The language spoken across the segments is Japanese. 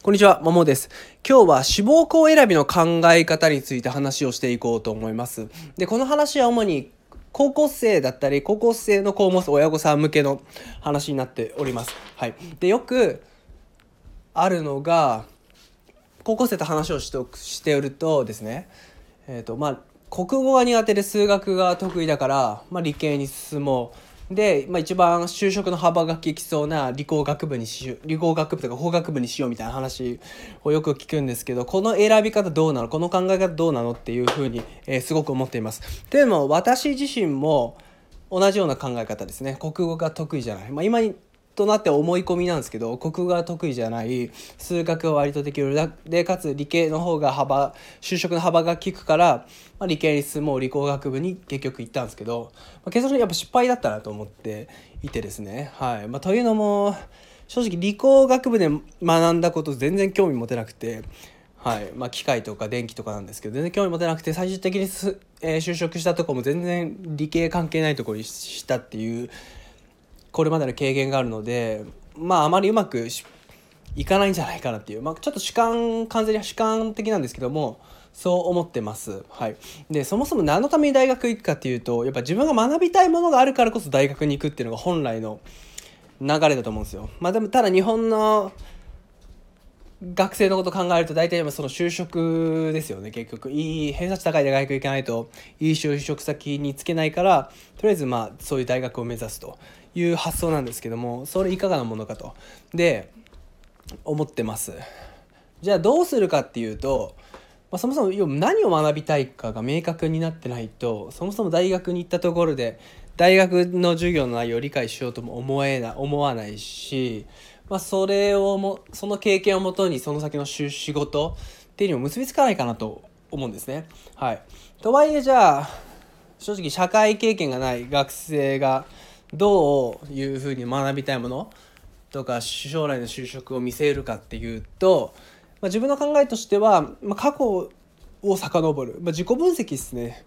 こんにちは、ももです。今日は志望校選びの考え方について話をしていこうと思います。で、この話は主に高校生だったり、高校生の子を持つ親御さん向けの話になっております。はい。で、よくあるのが、高校生と話をしておくしておるとですね、えっ、と、まあ、国語が苦手で数学が得意だから、まあ、理系に進もう。で、まあ、一番就職の幅が利きそうな理工学部にしよう理工学部とか法学部にしようみたいな話をよく聞くんですけどこの選び方どうなの？この考え方どうなのっていうふうに、えーすごく思っています。でも私自身も同じような考え方ですね。国語が得意じゃない、まあ、今となって思い込みなんですけど国語が得意じゃない数学は割とできるでかつ理系の方が幅就職の幅が利くから、まあ、理系に進もう理工学部に結局行ったんですけど、まあ、結論やっぱ失敗だったなと思っていてですね。はいまあ、というのも正直理工学部で学んだこと全然興味持てなくて。はいまあ、機械とか電気とかなんですけど全然興味持てなくて最終的にす、えー就職したとこも全然理系関係ないとこにしたっていうこれまでの経験があるのでまああまりうまくいかないんじゃないかなっていう、まあ、ちょっと主観完全に主観的なんですけどもそう思ってます。はい、でそもそも何のために大学行くかっていうとやっぱ自分が学びたいものがあるからこそ大学に行くっていうのが本来の流れだと思うんですよ。まあ、でもただ日本の学生のこと考えると大体今その就職ですよね結局いい偏差値高い大学行かないといい就職先につけないからとりあえずまあそういう大学を目指すという発想なんですけどもそれいかがなものかと。で思ってます。じゃあどうするかっていうと、まあ、そもそも何を学びたいかが明確になってないとそもそも大学に行ったところで大学の授業の内容を理解しようとも思えな思わないし、まあ、それをもその経験をもとにその先の仕仕事っていうにも結びつかないかなと思うんですね。はい、とはいえじゃあ正直社会経験がない学生がどういうふうに学びたいものとか将来の就職を見せるかっていうと、まあ、自分の考えとしては、まあ、過去を遡る、まあ、自己分析ですね。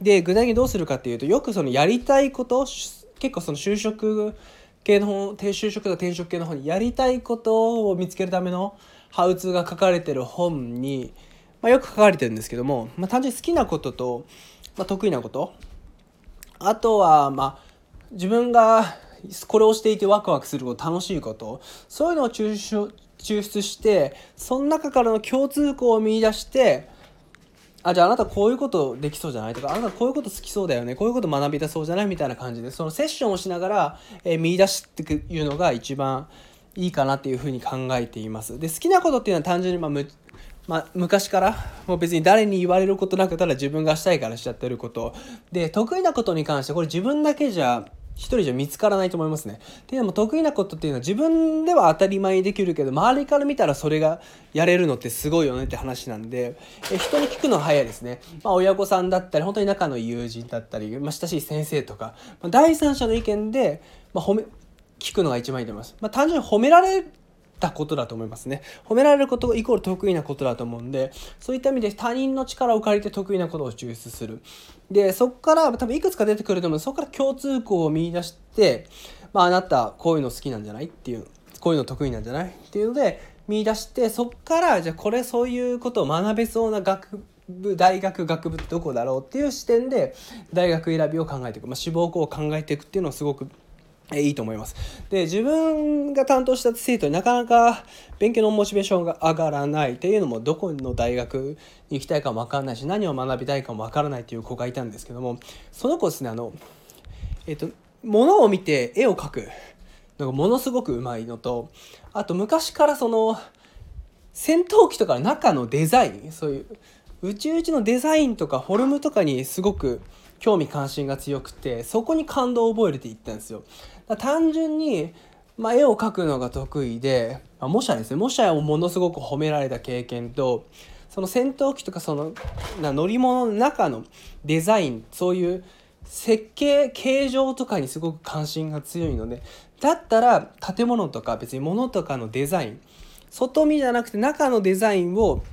で具体的にどうするかっていうとよくそのやりたいこと結構その就職系の本低就職とか転職系の本にやりたいことを見つけるためのハウツーが書かれてる本に、まあ、よく書かれてるんですけども、まあ、単純に好きなことと、まあ、得意なことあとはまあ自分がこれをしていてワクワクすること楽しいことそういうのを抽出してその中からの共通項を見出してあじゃああなたこういうことできそうじゃない？とかあなたこういうこと好きそうだよね？こういうこと学びたそうじゃないみたいな感じでそのセッションをしながら、えー見出してくいうのが一番いいかなっていうふうに考えています。で好きなことっていうのは単純にまあむまあ、昔からもう別に誰に言われることなくただ自分がしたいからしちゃってること。で得意なことに関してこれ自分だけじゃ一人じゃ見つからないと思いますね。っていうのも得意なことっていうのは自分では当たり前にできるけど周りから見たらそれがやれるのってすごいよねって話なんでえ人に聞くのは早いですね。まあ、親御さんだったり本当に仲のいい友人だったり、まあ、親しい先生とか、まあ、第三者の意見で、まあ、褒め聞くのが一番いいと思います。まあ、単純に褒められたことだと思いますね。褒められることがイコール得意なことだと思うんで、そういった意味で他人の力を借りて得意なことを抽出する。で、そこから多分いくつか出てくると思う。そこから共通項を見出して、まああなたこういうの好きなんじゃない？っていう、こういうの得意なんじゃない？っていうので見出して、そこからじゃあこれそういうことを学べそうな学部、大学学部ってどこだろう？っていう視点で大学選びを考えていく、まあ、志望校を考えていくっていうのはすごくえいいと思います。で、自分が担当した生徒になかなか勉強のモチベーションが上がらないっていうのも、どこの大学に行きたいかもわからないし、何を学びたいかもわからないっていう子がいたんですけども、その子ですね、あの、えっと、物を見て絵を描くのがものすごくうまいのと、あと昔からその、戦闘機とかの中のデザイン、そういう宇宙一のデザインとかフォルムとかにすごく興味関心が強くてそこに感動を覚えるって言ったんですよ。だ単純に、まあ、絵を描くのが得意で、まあ、模写ですね。模写をものすごく褒められた経験とその戦闘機とかそのな乗り物の中のデザインそういう設計形状とかにすごく関心が強いのでだったら建物とか別に物とかのデザイン外見じゃなくて中のデザインを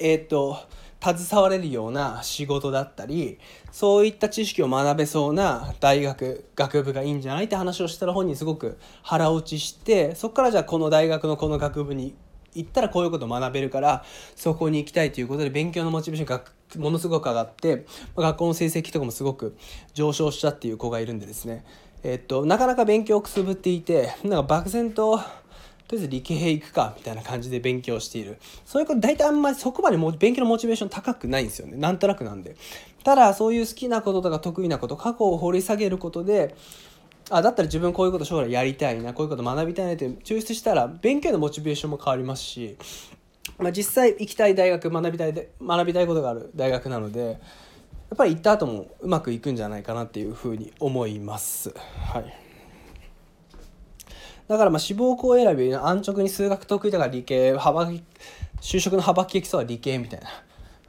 えっ、と携われるような仕事だったりそういった知識を学べそうな大学学部がいいんじゃないって話をしたら本人すごく腹落ちしてそこからじゃあこの大学のこの学部に行ったらこういうこと学べるからそこに行きたいということで勉強のモチベーションがものすごく上がって学校の成績とかもすごく上昇したっていう子がいるんでですね。えっとなかなか勉強をくすぶっていてなんか漠然ととりあえず理系行くかみたいな感じで勉強している。そういうこと大体あんまりそこまでも勉強のモチベーション高くないんですよね。なんとなくなんで。ただそういう好きなこととか得意なこと過去を掘り下げることであだったら自分こういうこと将来やりたいなこういうこと学びたいなって抽出したら勉強のモチベーションも変わりますし、まあ、実際行きたい大学学びたいで学びたいことがある大学なのでやっぱり行った後もうまくいくんじゃないかなっていうふうに思います。はい。だからまあ志望校選び安直に数学得意だから理系幅就職の幅利きそうは理系みたいな。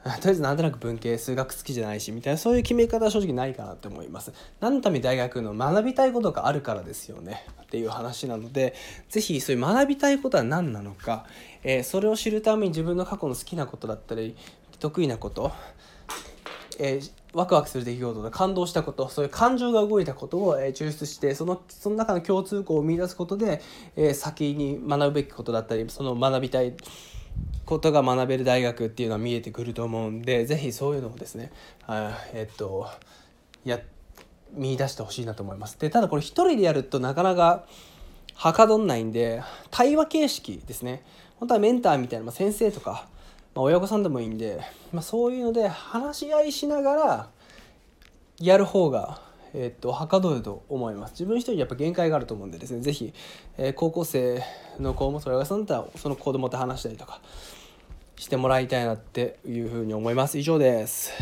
とりあえずなんとなく文系数学好きじゃないしみたいなそういう決め方は正直ないかなって思います。何のために大学の学びたいことがあるからですよね。っていう話なので是非そういう学びたいことは何なのか、えー、それを知るために自分の過去の好きなことだったり得意なこと、えー、ワクワクする出来事で感動したことそういう感情が動いたことを、え、抽出してそのその中の共通項を見出すことで、え、先に学ぶべきことだったりその学びたいことが学べる大学っていうのは見えてくると思うんで是非そういうのをですねあえっとや見出してほしいなと思います。でただこれ一人でやるとなかなかはかどんないんで対話形式ですね本当はメンターみたいな、まあ、先生とか、まあ、親御さんでもいいんで、まあ、そういうので話し合いしながらやる方がえっと、はかどると思います。自分一人やっぱ限界があると思うんでですね、是非、えー、高校生の子もそれがそんだったらその子供と話したりとかしてもらいたいなっていうふうに思います。以上です。